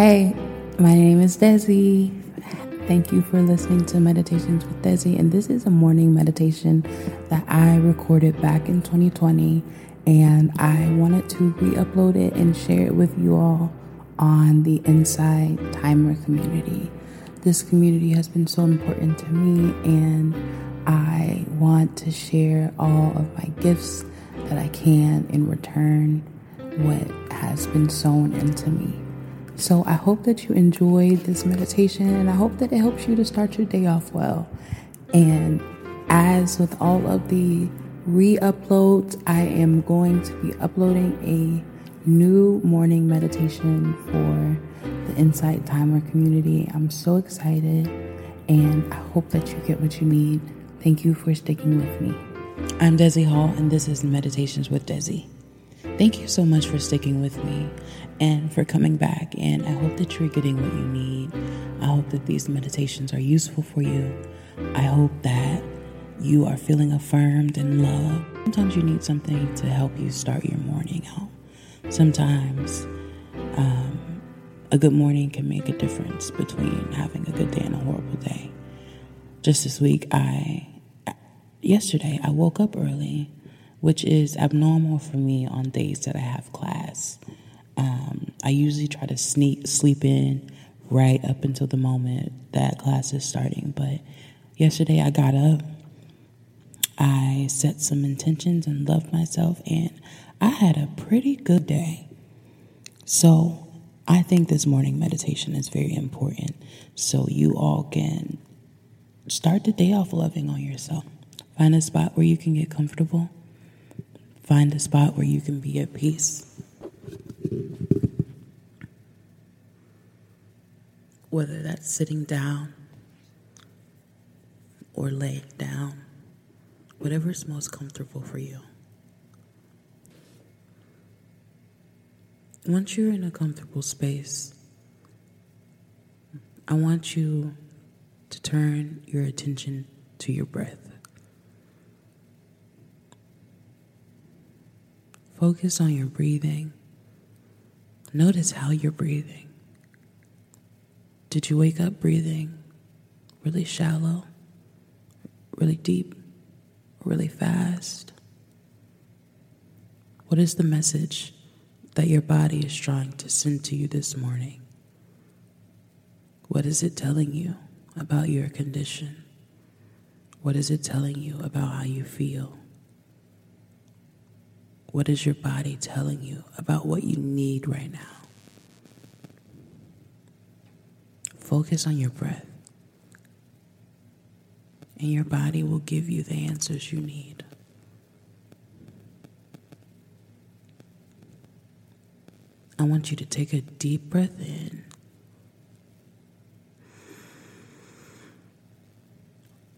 Hey, my name is Desi. Thank you for listening to Meditations with Desi. And this is a morning meditation that I recorded back in 2020. And I wanted to re upload it and share it with you all on the Insight Timer community. This community has been so important to me, and I want to share all of my gifts that I can in return what has been sown into me. So I hope that you enjoyed this meditation and I hope that it helps you to start your day off well. And as with all of the re uploads, I am going to be uploading a new morning meditation for the Insight Timer community. I'm so excited and I hope that you get what you need. Thank you for sticking with me. I'm Desi Hall, and this is Meditations with Desi. Thank you so much for sticking with me and for coming back. And I hope that you're getting what you need. I hope that these meditations are useful for you. I hope that you are feeling affirmed and loved. Sometimes you need something to help you start your morning out. Sometimes um, a good morning can make a difference between having a good day and a horrible day. Just this week, I yesterday I woke up early which is abnormal for me on days that I have class. Um, I usually try to sneak sleep in right up until the moment that class is starting. But yesterday I got up, I set some intentions and loved myself, and I had a pretty good day. So I think this morning meditation is very important so you all can start the day off loving on yourself. Find a spot where you can get comfortable Find a spot where you can be at peace. Whether that's sitting down or laying down, whatever is most comfortable for you. Once you're in a comfortable space, I want you to turn your attention to your breath. Focus on your breathing. Notice how you're breathing. Did you wake up breathing really shallow, really deep, really fast? What is the message that your body is trying to send to you this morning? What is it telling you about your condition? What is it telling you about how you feel? What is your body telling you about what you need right now? Focus on your breath, and your body will give you the answers you need. I want you to take a deep breath in.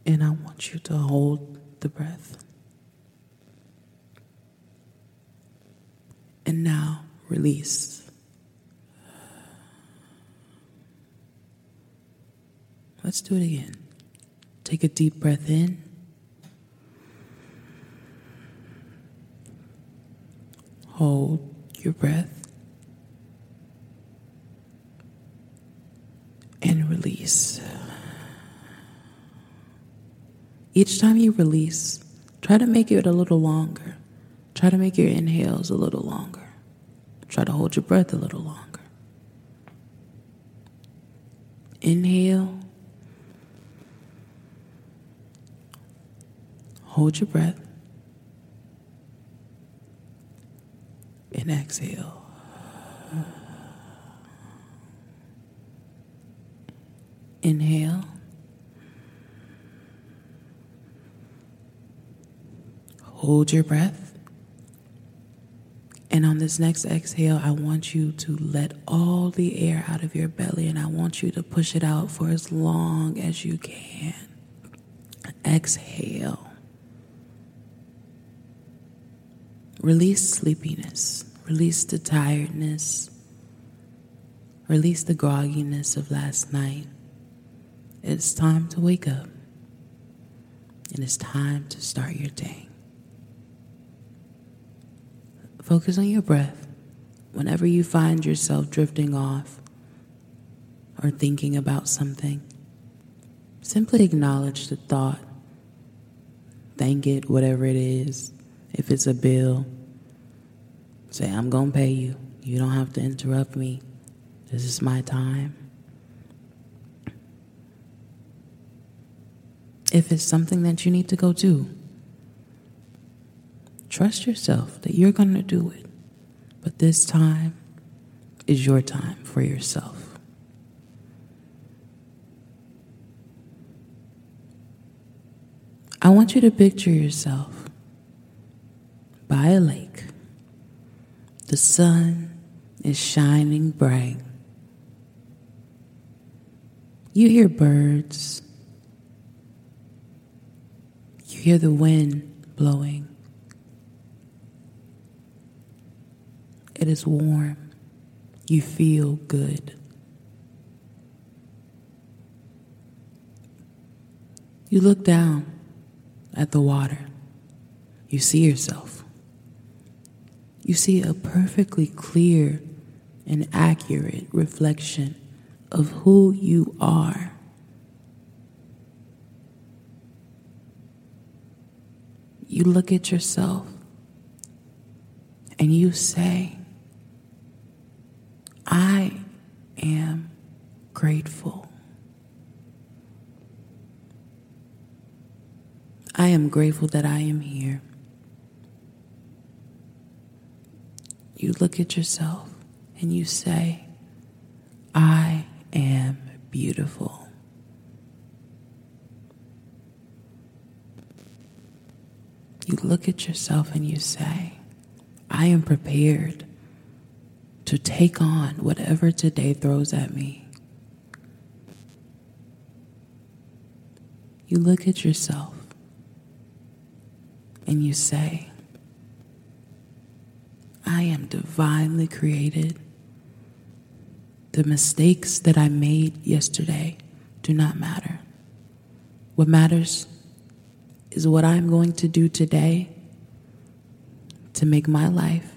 And I want you to hold the breath. And now release. Let's do it again. Take a deep breath in. Hold your breath. And release. Each time you release, try to make it a little longer. Try to make your inhales a little longer. Try to hold your breath a little longer. Inhale. Hold your breath. And exhale. Inhale. Hold your breath. And on this next exhale, I want you to let all the air out of your belly and I want you to push it out for as long as you can. Exhale. Release sleepiness, release the tiredness, release the grogginess of last night. It's time to wake up and it's time to start your day. Focus on your breath. Whenever you find yourself drifting off, or thinking about something, simply acknowledge the thought. Thank it, whatever it is. If it's a bill, say, I'm going to pay you. You don't have to interrupt me. This is my time. If it's something that you need to go do, trust yourself that you're going to do it. But this time is your time for yourself. I want you to picture yourself by a lake. The sun is shining bright. You hear birds. You hear the wind blowing. It is warm. You feel good. You look down at the water. You see yourself. You see a perfectly clear and accurate reflection of who you are. You look at yourself and you say, I am grateful. I am grateful that I am here. You look at yourself and you say, I am beautiful. You look at yourself and you say, I am prepared to take on whatever today throws at me. You look at yourself and you say, I am divinely created. The mistakes that I made yesterday do not matter. What matters is what I'm going to do today to make my life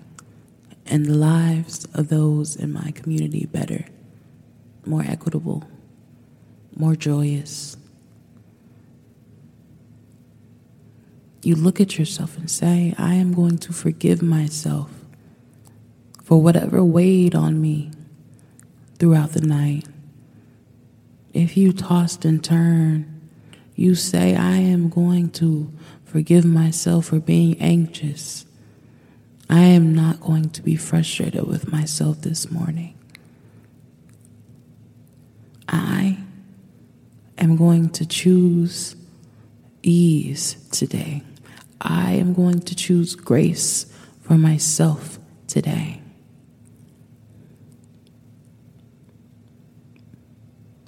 and the lives of those in my community better, more equitable, more joyous. You look at yourself and say, I am going to forgive myself for whatever weighed on me throughout the night. If you tossed and turned, you say, I am going to forgive myself for being anxious I am not going to be frustrated with myself this morning. I am going to choose ease today. I am going to choose grace for myself today.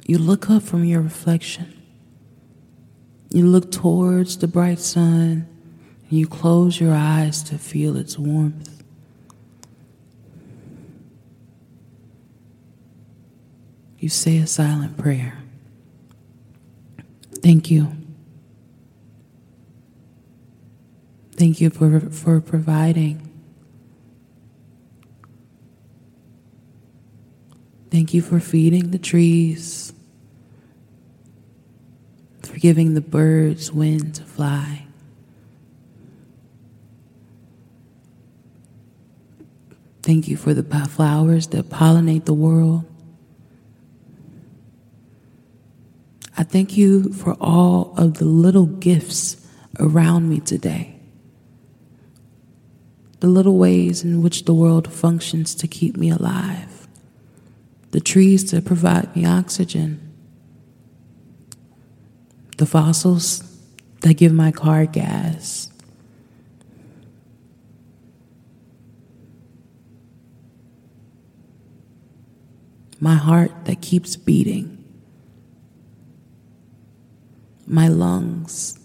You look up from your reflection. You look towards the bright sun you close your eyes to feel its warmth. You say a silent prayer. Thank you. Thank you for, for providing. Thank you for feeding the trees, for giving the birds wind to fly. Thank you for the flowers that pollinate the world. I thank you for all of the little gifts around me today. The little ways in which the world functions to keep me alive. The trees that provide me oxygen. The fossils that give my car gas. My heart that keeps beating, my lungs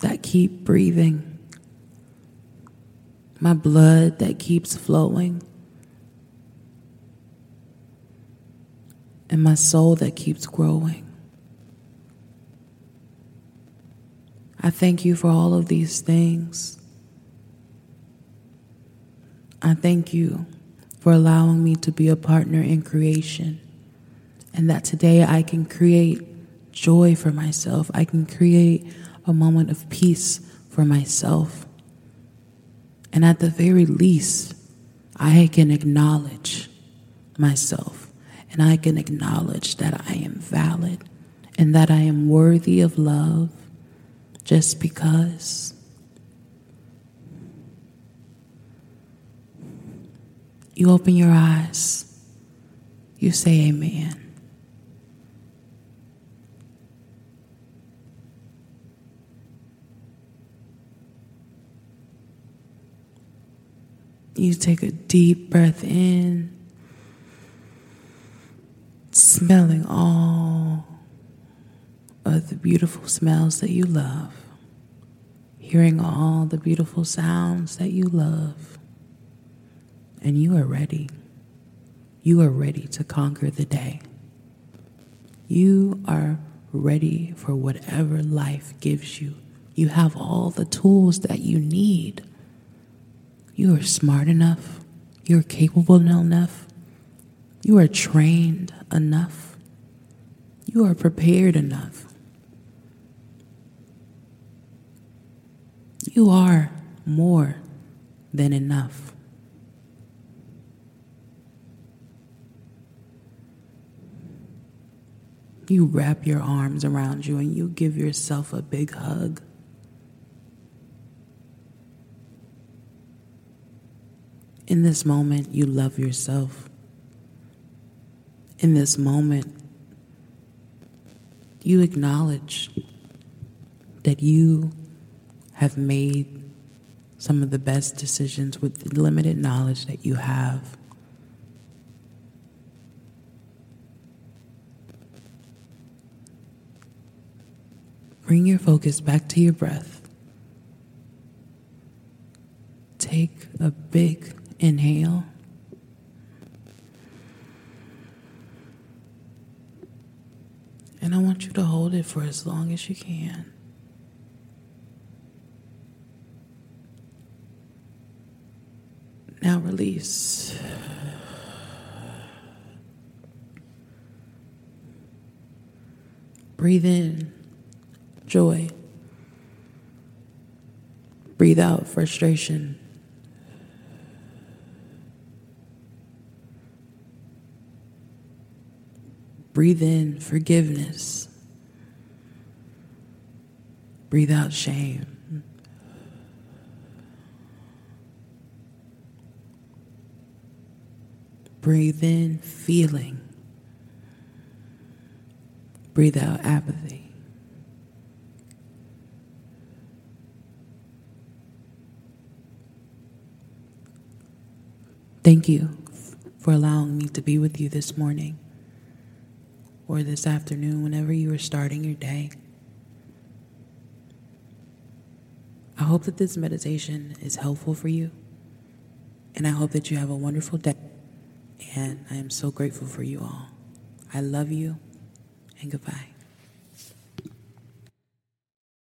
that keep breathing, my blood that keeps flowing, and my soul that keeps growing. I thank you for all of these things. I thank you for allowing me to be a partner in creation and that today I can create joy for myself. I can create a moment of peace for myself. And at the very least, I can acknowledge myself and I can acknowledge that I am valid and that I am worthy of love just because. You open your eyes, you say amen. You take a deep breath in, smelling all of the beautiful smells that you love, hearing all the beautiful sounds that you love, and you are ready. You are ready to conquer the day. You are ready for whatever life gives you. You have all the tools that you need. You are smart enough. You're capable enough. You are trained enough. You are prepared enough. You are more than enough. You wrap your arms around you and you give yourself a big hug. In this moment, you love yourself. In this moment, you acknowledge that you have made some of the best decisions with the limited knowledge that you have. Bring your focus back to your breath. Take a big Inhale. And I want you to hold it for as long as you can. Now release. Breathe in joy. Breathe out frustration. Breathe in forgiveness. Breathe out shame. Breathe in feeling. Breathe out apathy. Thank you for allowing me to be with you this morning or this afternoon, whenever you are starting your day. I hope that this meditation is helpful for you, and I hope that you have a wonderful day. And I am so grateful for you all. I love you, and goodbye.